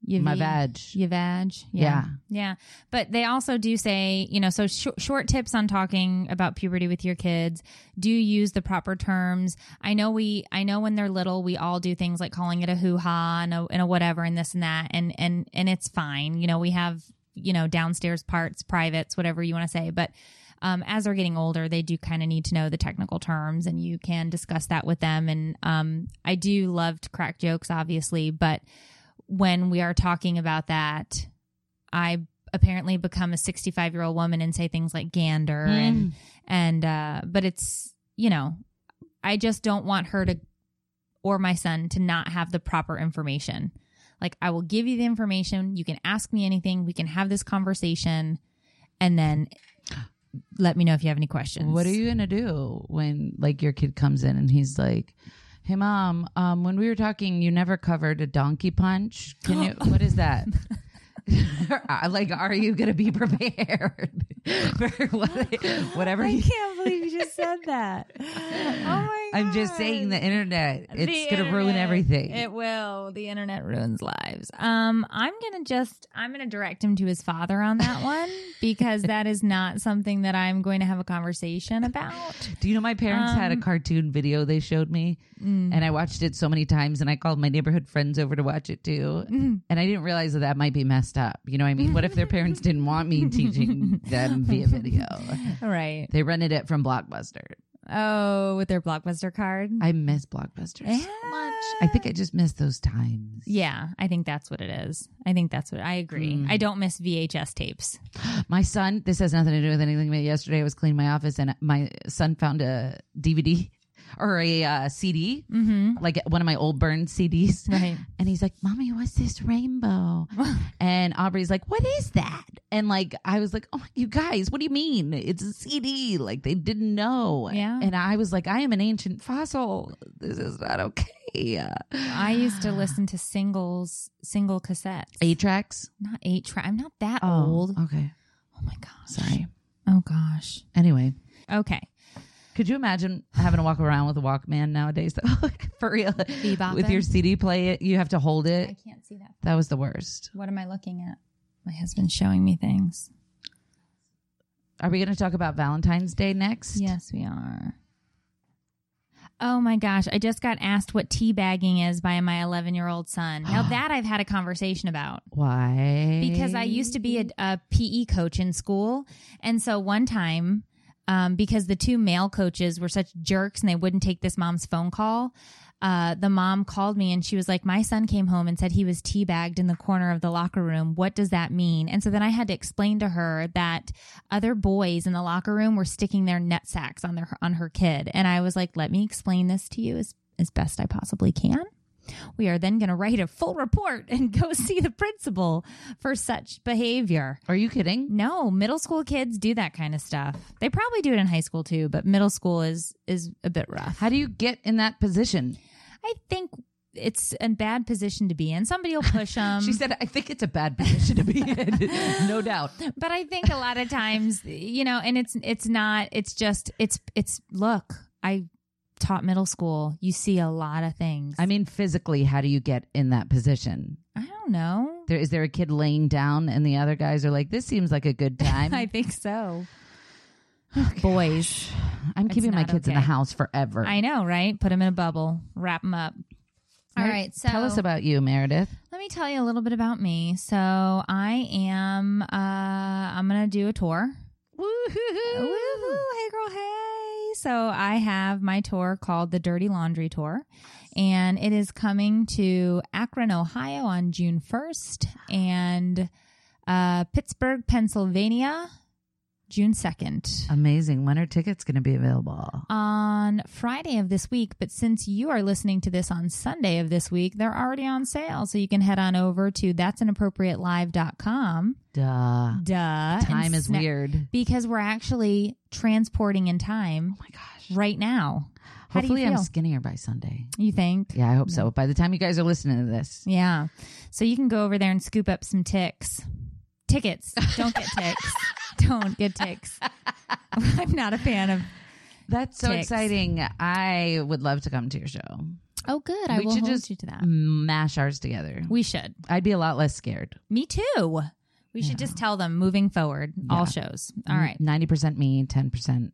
you my vag. you vag Yeah. yeah yeah but they also do say you know so sh- short tips on talking about puberty with your kids do use the proper terms i know we i know when they're little we all do things like calling it a hoo-ha and a, and a whatever and this and that and and and it's fine you know we have you know downstairs parts privates whatever you want to say but um, as they're getting older, they do kind of need to know the technical terms, and you can discuss that with them. And um, I do love to crack jokes, obviously, but when we are talking about that, I apparently become a 65 year old woman and say things like gander and and uh but it's you know I just don't want her to or my son to not have the proper information. Like I will give you the information, you can ask me anything, we can have this conversation and then let me know if you have any questions. What are you gonna do when like your kid comes in and he's like, "Hey mom, um, when we were talking, you never covered a donkey punch. Can you? what is that?" Like, are you gonna be prepared for what, whatever? I he- can't believe you just said that. Oh my. I'm just saying the internet. It's The gonna ruin everything. It will. The internet ruins lives. Um, I'm gonna just I'm gonna direct him to his father on that one because that is not something that I'm going to have a conversation about. Do you know my parents had a Um, cartoon video they showed me, Mm. and I watched it so many times, and I called my neighborhood friends over to watch it too, Mm. and I didn't realize that that might be messed up. You know what I mean? What if their parents didn't want me teaching them via video? Right. They rented it from Blockbuster. Oh, with their blockbuster card. I miss Blockbuster Yeah. so much. I think I just miss those times. yeah, I think that's what it is. I think that's what I agree. Mm. I don't miss VHS tapes. My son, this has nothing to do with anything, but yesterday I was cleaning my office and my son found a DVD or a uh, CD, Mm-hmm. like one of my old burned CDs. Right. And he's like, Mommy, what's this rainbow? and Aubrey's like, What is that? And like, I was like, Oh, you guys, what do you mean? It's a CD. Like, they didn't know. Yeah. And I was like, I am an ancient fossil. This is not okay. I used to listen to singles, single cassettes. Eight tracks. not eight track. I'm not that Oh, old. Okay. Oh my gosh. Sorry. Oh gosh. Anyway, Okay. Could you imagine having to walk around with a Walkman nowadays? For real, Bebopping? with your CD player, you have to hold it. I can't see that. That was the worst. What am I looking at? My husband's showing me things. Are we going to talk about Valentine's Day next? Yes, we are. Oh my gosh, I just got asked what teabagging is by my 11 year old son. Now, that I've had a conversation about. Why? because I used to be a, a PE coach in school. And so one time, um, because the two male coaches were such jerks and they wouldn't take this mom's phone call, uh, the mom called me and she was like, My son came home and said he was teabagged in the corner of the locker room. What does that mean? And so then I had to explain to her that other boys in the locker room were sticking their nut sacks on their on her kid. And I was like, Let me explain this to you as, as best I possibly can. We are then going to write a full report and go see the principal for such behavior. Are you kidding? No, middle school kids do that kind of stuff. They probably do it in high school too, but middle school is is a bit rough. How do you get in that position? I think it's a bad position to be in. Somebody will push them. she said, I think it's a bad position to be in. no doubt. but I think a lot of times, you know, and it's it's not. It's just it's it's look. I taught middle school. You see a lot of things. I mean, physically, how do you get in that position? I don't know. There is there a kid laying down and the other guys are like, this seems like a good time. I think so. Boys. I'm It's keeping my kids in the house forever. I know, right? Put them in a bubble, wrap them up. All Mer- right, so tell us about you, Meredith. Let me tell you a little bit about me. So I am. Uh, I'm gonna do a tour. Woohoo! Hey, girl. Hey. So I have my tour called the Dirty Laundry Tour, and it is coming to Akron, Ohio, on June 1st, and uh, Pittsburgh, Pennsylvania, June 2nd. Amazing. When are tickets going to be available? on Friday of this week, but since you are listening to this on Sunday of this week, they're already on sale. So you can head on over to that'sappropriatelive.com. Duh. Duh. and Time is sna- weird. Because we're actually transporting in time Oh my gosh. right now. How Hopefully, I'm skinnier by Sunday. you think? Yeah, I hope so. By the time you guys are listening to this, Yeah. So you can go over there and scoop up some ticks. Tickets. Don't get ticks. Don't get ticks. I'm not a fan of. that's so Ticks. exciting. I would love to come to your show. Oh, good. I We will should hold just you to that. Mash ours together. We should. I'd be a lot less scared. Me too. We should just tell them moving forward, all shows. All right. Ninety percent me, ten percent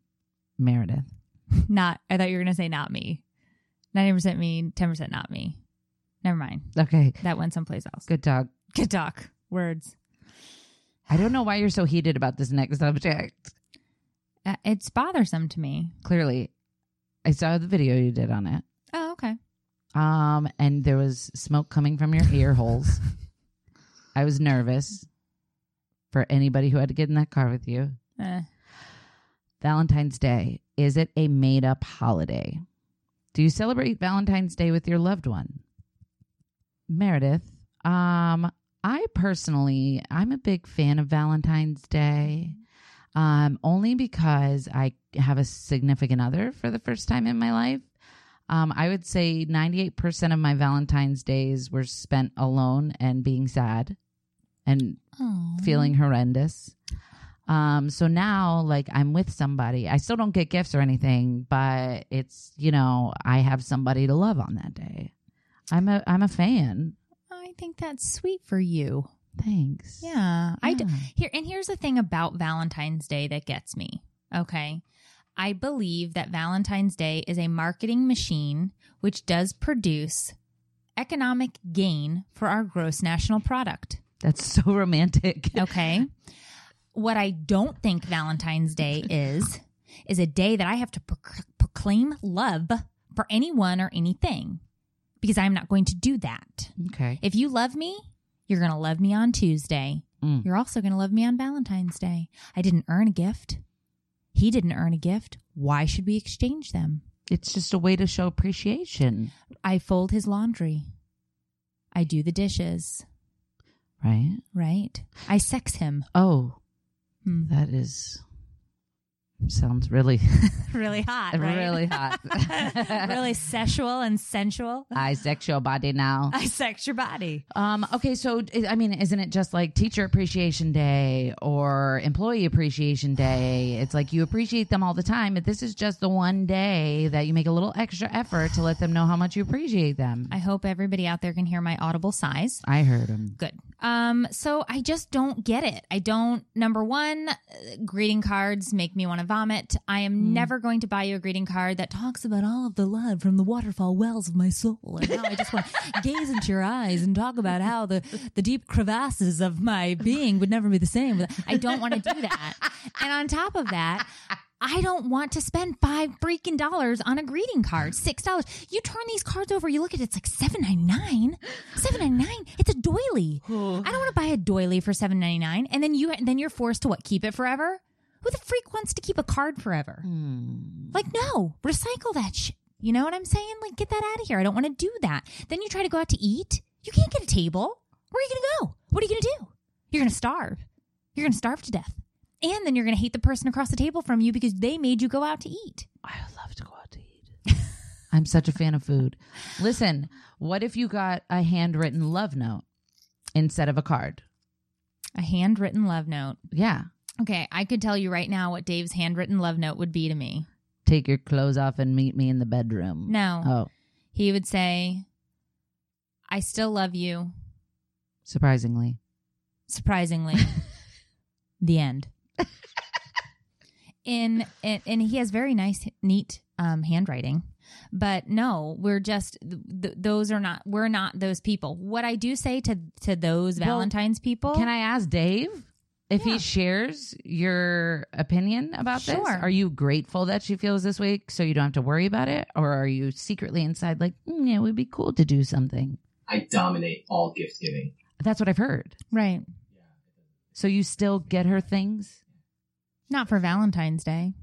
Meredith. Not, I thought you were going to say not me. 90% me, 10% not me. Never mind. Okay, That went someplace else. good talk. Good talk. Words. I don't know why you're so heated about this next subject. Uh, it's bothersome to me. Clearly, I saw the video you did on it. Oh, okay. Um, and there was smoke coming from your ear holes. I was nervous for anybody who had to get in that car with you. Eh. Valentine's Day, is it a made up holiday? Do you celebrate Valentine's Day with your loved one? Meredith, um, I personally, I'm a big fan of Valentine's Day. Um, only because I have a significant other for the first time in my life. Um, I would say 98% of my Valentine's days were spent alone and being sad and Aw. feeling horrendous. Um, so now, like, I'm with somebody. I still don't get gifts or anything, but it's you know, I have somebody to love on that day. I'm a I'm a fan. I think that's sweet for you. Thanks. Yeah. I d- Yeah. here and here's the thing about Valentine's Day that gets me. Okay. I believe that Valentine's Day is a marketing machine which does produce economic gain for our gross national product. That's so romantic. Okay. what I don't think Valentine's Day is, is a day that I have to proc- proclaim love for anyone or anything because I'm not going to do that. Okay. If you love me, you're going to love me on Tuesday. Mm. You're also going to love me on Valentine's Day. I didn't earn a gift. He didn't earn a gift. Why should we exchange them? It's just a way to show appreciation, I fold his laundry. I do the dishes, right? right? I sex him. Oh, Hmm. that is Sounds really, really hot, right? really hot. really sexual and sensual. I sex your body now. I sex your body. Um, okay, so I mean, isn't it just like Teacher Appreciation Day or Employee Appreciation Day? It's like you appreciate them all the time, but this is just the one day that you make a little extra effort to let them know how much you appreciate them. I hope everybody out there can hear my audible sighs. I heard them. Good. Um, so I just don't get it. I don't. Number one, uh, greeting cards make me want to vomit. I am never going to buy you a greeting card that talks about all of the love from the waterfall wells of my soul and how I just want to gaze into your eyes and talk about how the the deep crevasses of my being would never be the same. I don't want to do that. And on top of that. I don't want to spend five freaking dollars on a greeting card. Six dollars. You turn these cards over, you look at it, it's like seven ninety nine. Seven ninety nine. It's a doily. I don't want to buy a doily for seven ninety nine, and then you then you're forced to what? Keep it forever? Who the freak wants to keep a card forever? Hmm. Like, no, recycle that shit. You know what I'm saying? Like, get that out of here. I don't want to do that. Then you try to go out to eat. You can't get a table. Where are you going to go? What are you going to do? You're going to starve. You're going to starve to death. And then you're going to hate the person across the table from you because they made you go out to eat. I love to go out to eat. I'm such a fan of food. Listen, what if you got a handwritten love note instead of a card? A handwritten love note. Yeah. Okay, I could tell you right now what Dave's handwritten love note would be to me. Take your clothes off and meet me in the bedroom. No. Oh, He would say, I still love you, surprisingly. surprisingly. the end. In and, and he has very nice, neat um, handwriting, but no, we're just th- those are not. We're not those people. What I do say to to those Well, Valentine's people, Can I ask Dave if Yeah. he shares your opinion about this? Are you grateful that she feels this week so you don't have to worry about it? Or are you secretly inside like, mm, yeah, it would be cool to do something? I dominate all gift giving. That's what I've heard. right? So you still get her things Not for Valentine's Day.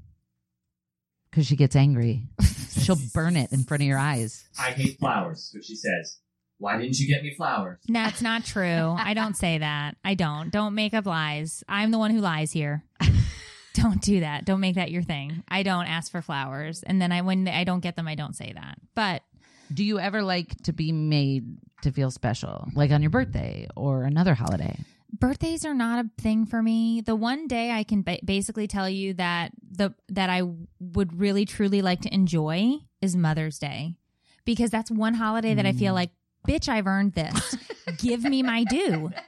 because she gets angry. She'll burn it in front of your eyes. I hate flowers, which she says. Why didn't you get me flowers? That's not true. I don't say that. I don't. Don't make up lies. I'm the one who lies here. don't do that. Don't make that your thing. I don't ask for flowers, and then I when I don't get them, I don't say that. But Do you ever like to be made to feel special, like on your birthday or another holiday? Birthdays are not a thing for me. The one day I can ba- basically tell you that the that I would really truly like to enjoy is Mother's Day because that's one holiday that I feel like bitch I've earned this. Give me my due.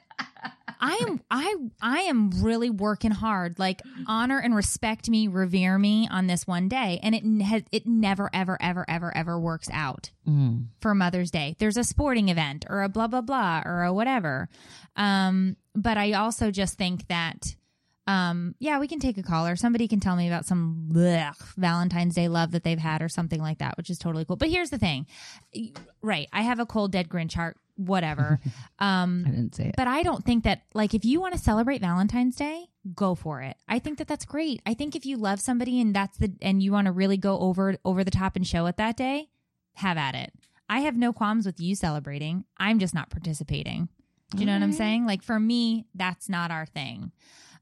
I am I I am really working hard. Like honor and respect me, revere me on this one day, and it has it never ever ever ever ever works out Mm. for Mother's Day. There's a sporting event or a blah blah blah or a whatever. Um, but I also just think that um, yeah, we can take a call or somebody can tell me about some blech, Valentine's Day love that they've had or something like that, which is totally cool. But here's the thing, right? I have a cold dead Grinch heart, whatever. um, I didn't say it. but I don't think that like if you want to celebrate Valentine's Day, go for it. I think that that's great. I think if you love somebody and that's the and you want to really go over over the top and show it that day, have at it. I have no qualms with you celebrating. I'm just not participating. Do you know what I'm Alright. saying? Like for me, that's not our thing.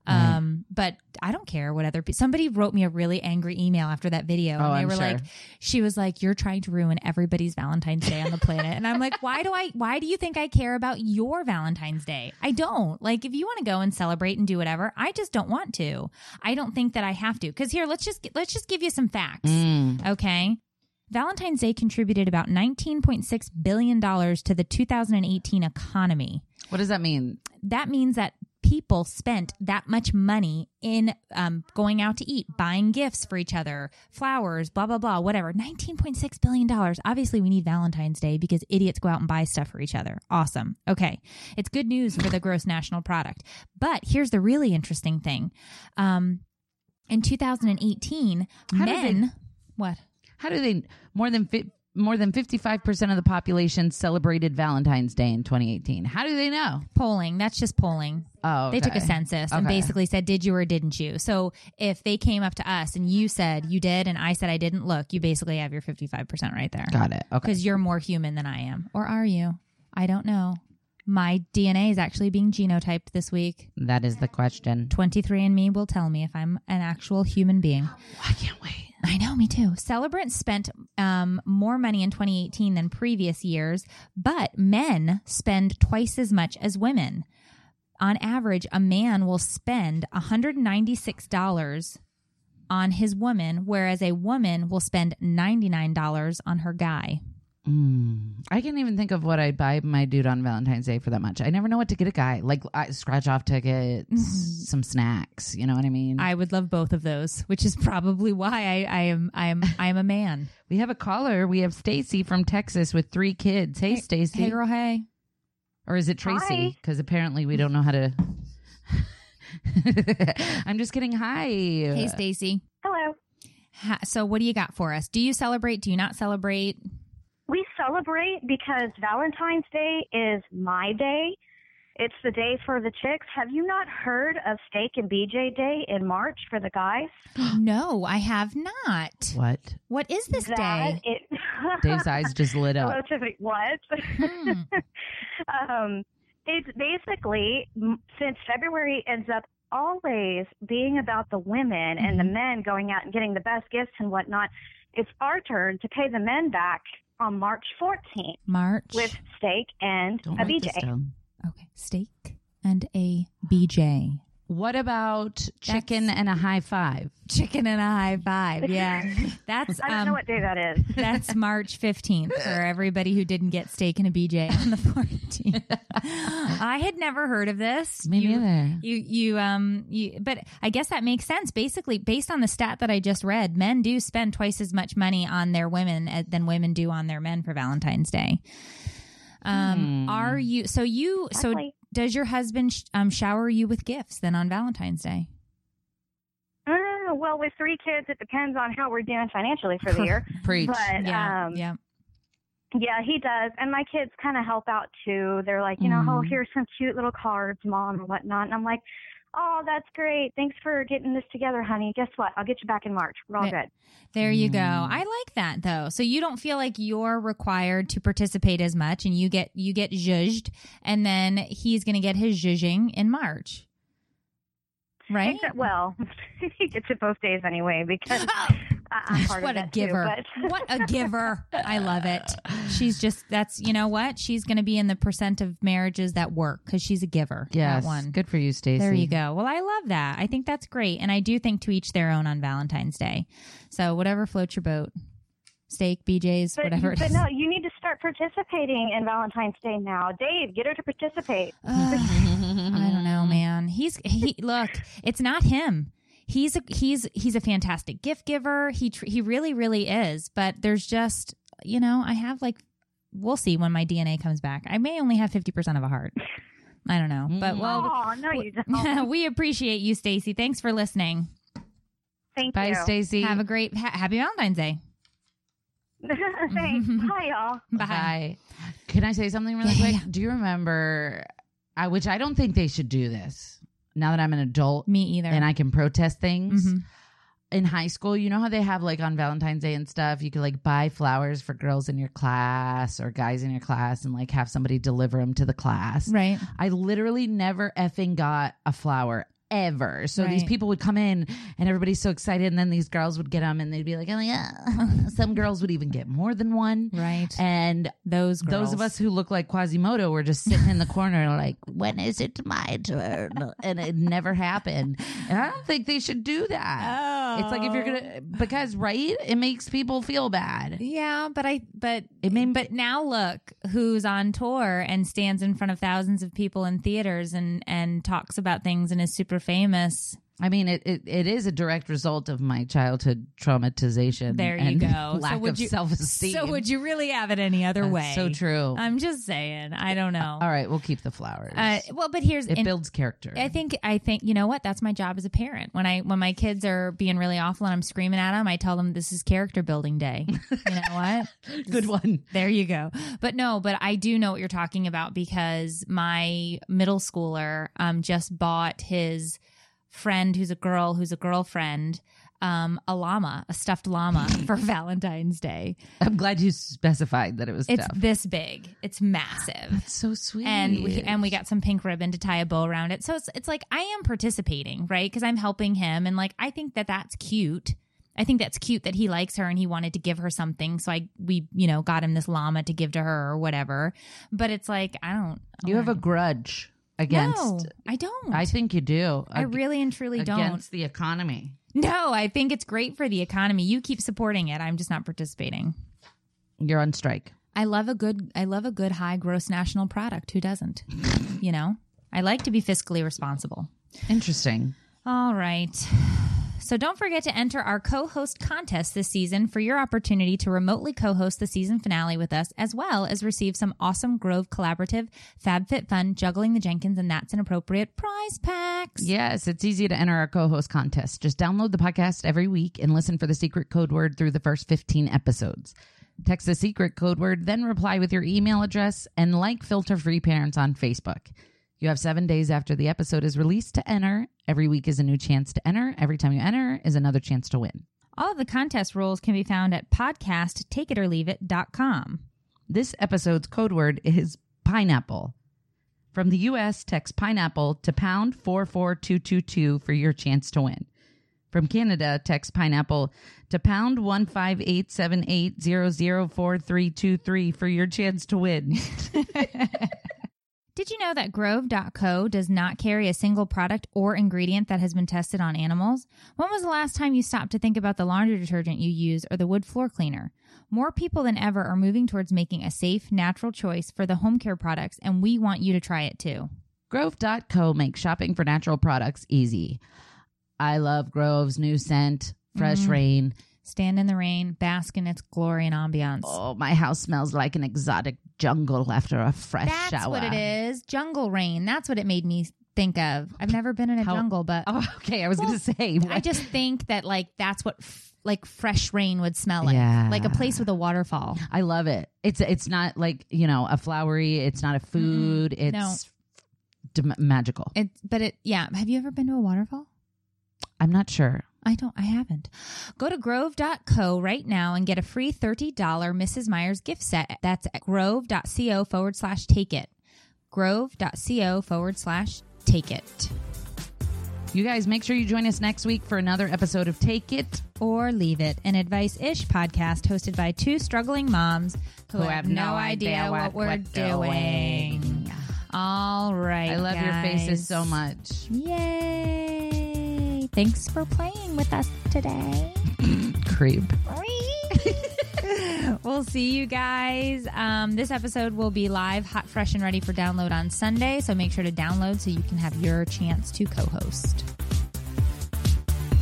Um, but I don't care what other people. Somebody wrote me a really angry email after that video, Oh, and they I'm were sure. like, "She was like, you're trying to ruin everybody's Valentine's Day on the planet," and I'm like, "Why do I? Why do you think I care about your Valentine's Day? I don't. Like, if you want to go and celebrate and do whatever, I just don't want to. I don't think that I have to. Because here, let's just let's just give you some facts. Mm. Okay. Valentine's Day contributed about $19.6 billion to the 2018 economy What does that mean? that means that people spent that much money in um, going out to eat, buying gifts for each other, flowers, blah, blah, blah, whatever. $19.6 billion. Obviously, we need Valentine's Day because idiots go out and buy stuff for each other. Awesome. Okay. It's good news for the gross national product. But here's the really interesting thing. Um, in 2018, How did they- men. What? How do they more than fi- more than 55% of the population celebrated Valentine's Day in 2018? How do they know? Polling. That's just polling. Oh, They took a okay. census and basically said, Did you or didn't you? So if they came up to us and you said you did and I said I didn't, look, you basically have your 55% right there. Got it. Okay. Because you're more human than I am. Or are you? I don't know. My DNA is actually being genotyped this week. That is the question. 23andMe will tell me if I'm an actual human being. I can't wait. I know, me too. Celebrants spent um, more money in 2018 than previous years, but men spend twice as much as women. On average, a man will spend $196 on his woman, whereas a woman will spend $99 on her guy. Mm. I can't even think of what I'd buy my dude on Valentine's Day for that much. I never know what to get a guy. Like I, scratch off tickets, some snacks. You know what I mean? I would love both of those, which is probably why I, I am I am I am a man. we have a caller. We have Stacy from Texas with three kids. Hey, Stacy. Hey girl, hey. Or is it Tracy? Because apparently we don't know how to. I'm just kidding. Hi. Hey Stacy. Hello. Ha- So what do you got for us? Do you celebrate? Do you not celebrate? We celebrate because Valentine's Day is my day. It's the day for the chicks. Have you not heard of Steak and BJ Day in March for the guys? No, I have not. What? What is this That day? It, Dave's eyes just lit up. What? Hmm. um, it's basically since February ends up always being about the women and the men going out and getting the best gifts and whatnot. It's our turn to pay the men back on March 14th March. with steak and Don't a BJ. okay, steak and a BJ. What about chicken and a high five? Chicken and a high five. Yeah, that's I don't um, know what day that is. that's March fifteenth for everybody who didn't get steak and a BJ on the fourteenth. I had never heard of this. Me You- neither. You you um you but I guess that makes sense. Basically, based on the stat that I just read, men do spend twice as much money on their women uh, than women do on their men for Valentine's Day. Um, Hmm. are you so you so. Does your husband sh- um shower you with gifts then on Valentine's Day? Uh, well, with three kids, it depends on how we're doing financially for the year. Preach. But yeah, um, yeah. Yeah, he does. And my kids kind of help out too. They're like, you know, oh, Mhm. here's some cute little cards, mom, and whatnot. And I'm like, oh, that's great. Thanks for getting this together, honey. Guess what? I'll get you back in March. We're all Yeah. good. There you go. Mm. I like that though. So you don't feel like you're required to participate as much, and you get you get zhuzhed, and then he's going to get his zhuzhing in March, right? Except, well, he gets it both days anyway because I- I'm part what of a giver! Too, what a giver! I love it. She's just that's you know what she's going to be in the percent of marriages that work because she's a giver. Yes. that one. Good for you, Stacy. There you go. Well, I love that. I think that's great. And I do think to each their own on Valentine's Day. So whatever floats your boat. Steak, BJ's, but, whatever it but is. no, you need to start participating in Valentine's Day now. Dave, get her to participate. Ugh, I don't know, man. He's he look, it's not him. He's a he's he's a fantastic gift giver. He tr- he really really is, but there's just, you know, I have like we'll see when my DNA comes back. I may only have 50% of a heart. I don't know. But mm-hmm. well, oh, no, you don't. we appreciate you, Stacy. Thanks for listening. Thank Bye, you. Bye, Stacy. Have a great ha- happy Valentine's Day. Thanks. Bye, y'all. Bye. Can I say something really Yeah, yeah, quick? Do you remember, I, which I don't think they should do this now that I'm an adult Me either. and I can protest things. Mhm. In high school, you know how they have like on Valentine's Day and stuff, you could like buy flowers for girls in your class or guys in your class and like have somebody deliver them to the class. Right. I literally never effing got a flower ever. So these people would come in and everybody's so excited, and then these girls would get them and they'd be like, oh, yeah. Some girls would even get more than one. Right. And Those girls. those of us who look like Quasimodo were just sitting in the corner, like, when is it my turn? And it never happened. And I don't think they should do that. Oh. It's like if you're gonna, oh. because right, it makes people feel bad. Yeah, but I but It made- but now look who's on tour and stands in front of thousands of people in theaters and and talks about things and is super famous. I mean, it, it, it is a direct result of my childhood traumatization. There you go. Lack so would of you, self esteem. So would you really have it any other That's way? So true. I'm just saying. I don't know. All right, we'll keep the flowers. Uh, well, but here's it builds character. I think I think you know what that's my job as a parent. When I when my kids are being really awful and I'm screaming at them, I tell them this is character building day. you know what? Good one. There you go. But no, but I do know what you're talking about because my middle schooler um, just bought his friend who's a girl who's a girlfriend um, a llama, a stuffed llama for Valentine's Day. I'm glad you specified that it was It's tough. this big. It's massive. That's so sweet. And we, and we got some pink ribbon to tie a bow around it. So it's it's like I am participating, right? Because I'm helping him, and like I think that that's cute. I think that's cute that he likes her and he wanted to give her something. So I we you know got him this llama to give to her or whatever. But it's like I don't. you have a grudge against. no, I don't. I think you do. I really and truly don't. against the economy. No, I think it's great for the economy. You keep supporting it. I'm just not participating. You're on strike. I love a good I love a good high gross national product. Who doesn't? you know? I like to be fiscally responsible. Interesting. All right. So don't forget to enter our co-host contest this season for your opportunity to remotely co-host the season finale with us as well as receive some awesome Grove collaborative FabFitFun juggling the Jenkins and that's inappropriate prize packs. Yes, it's easy to enter our co-host contest. Just download the podcast every week and listen for the secret code word through the first 15 episodes. Text the secret code word, then reply with your email address and like Filter Free Parents on Facebook. You have seven days after the episode is released to enter. Every week is a new chance to enter. Every time you enter is another chance to win. All of the contest rules can be found at podcasttakeititorleaveit.com. This episode's code word is pineapple. From the US, text pineapple to pound 44222 for your chance to win. From Canada, text pineapple to pound 15878004323 for your chance to win. Did you know that Grove.co does not carry a single product or ingredient that has been tested on animals? When was the last time you stopped to think about the laundry detergent you use or the wood floor cleaner? More people than ever are moving towards making a safe, natural choice for the home care products, and we want you to try it too. Grove.co makes shopping for natural products easy. I love Grove's new scent, Fresh Mm. Rain. Stand in the rain, bask in its glory and ambiance. Oh, my house smells like an exotic jungle after a fresh That's shower. That's what it is. Jungle rain. That's what it made me think of. I've never been in a How- jungle, but Oh, okay. I was Well, going to say. I just think that like that's what f- like fresh rain would smell like. Yeah. Like a place with a waterfall. I love it. It's it's not like you know a flowery. It's not a food. It's d- magical. It, but it, yeah. Have you ever been to a waterfall? I'm not sure. I don't, I haven't. Go to grove.co right now and get a free $30 Mrs. Meyer's gift set. That's at grove.co forward slash take it. Grove.co forward slash take it. You guys, make sure you join us next week for another episode of Take It. Or leave it, an advice ish podcast hosted by two struggling moms who, have, no idea what, we're doing. All right. I love your faces so much. Yay. Thanks for playing with us today. Creep. we'll see you guys. Um, this episode will be live, hot, fresh, and ready for download on Sunday. So make sure to download so you can have your chance to co host.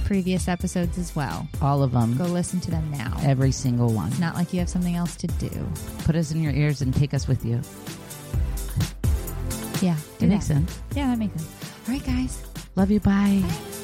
Previous episodes as well. All of them. Go listen to them now. Every single one. It's not like you have something else to do. Put us in your ears and take us with you. Yeah. It makes sense. Yeah, that makes sense. All right, guys. Love you. Bye. Bye.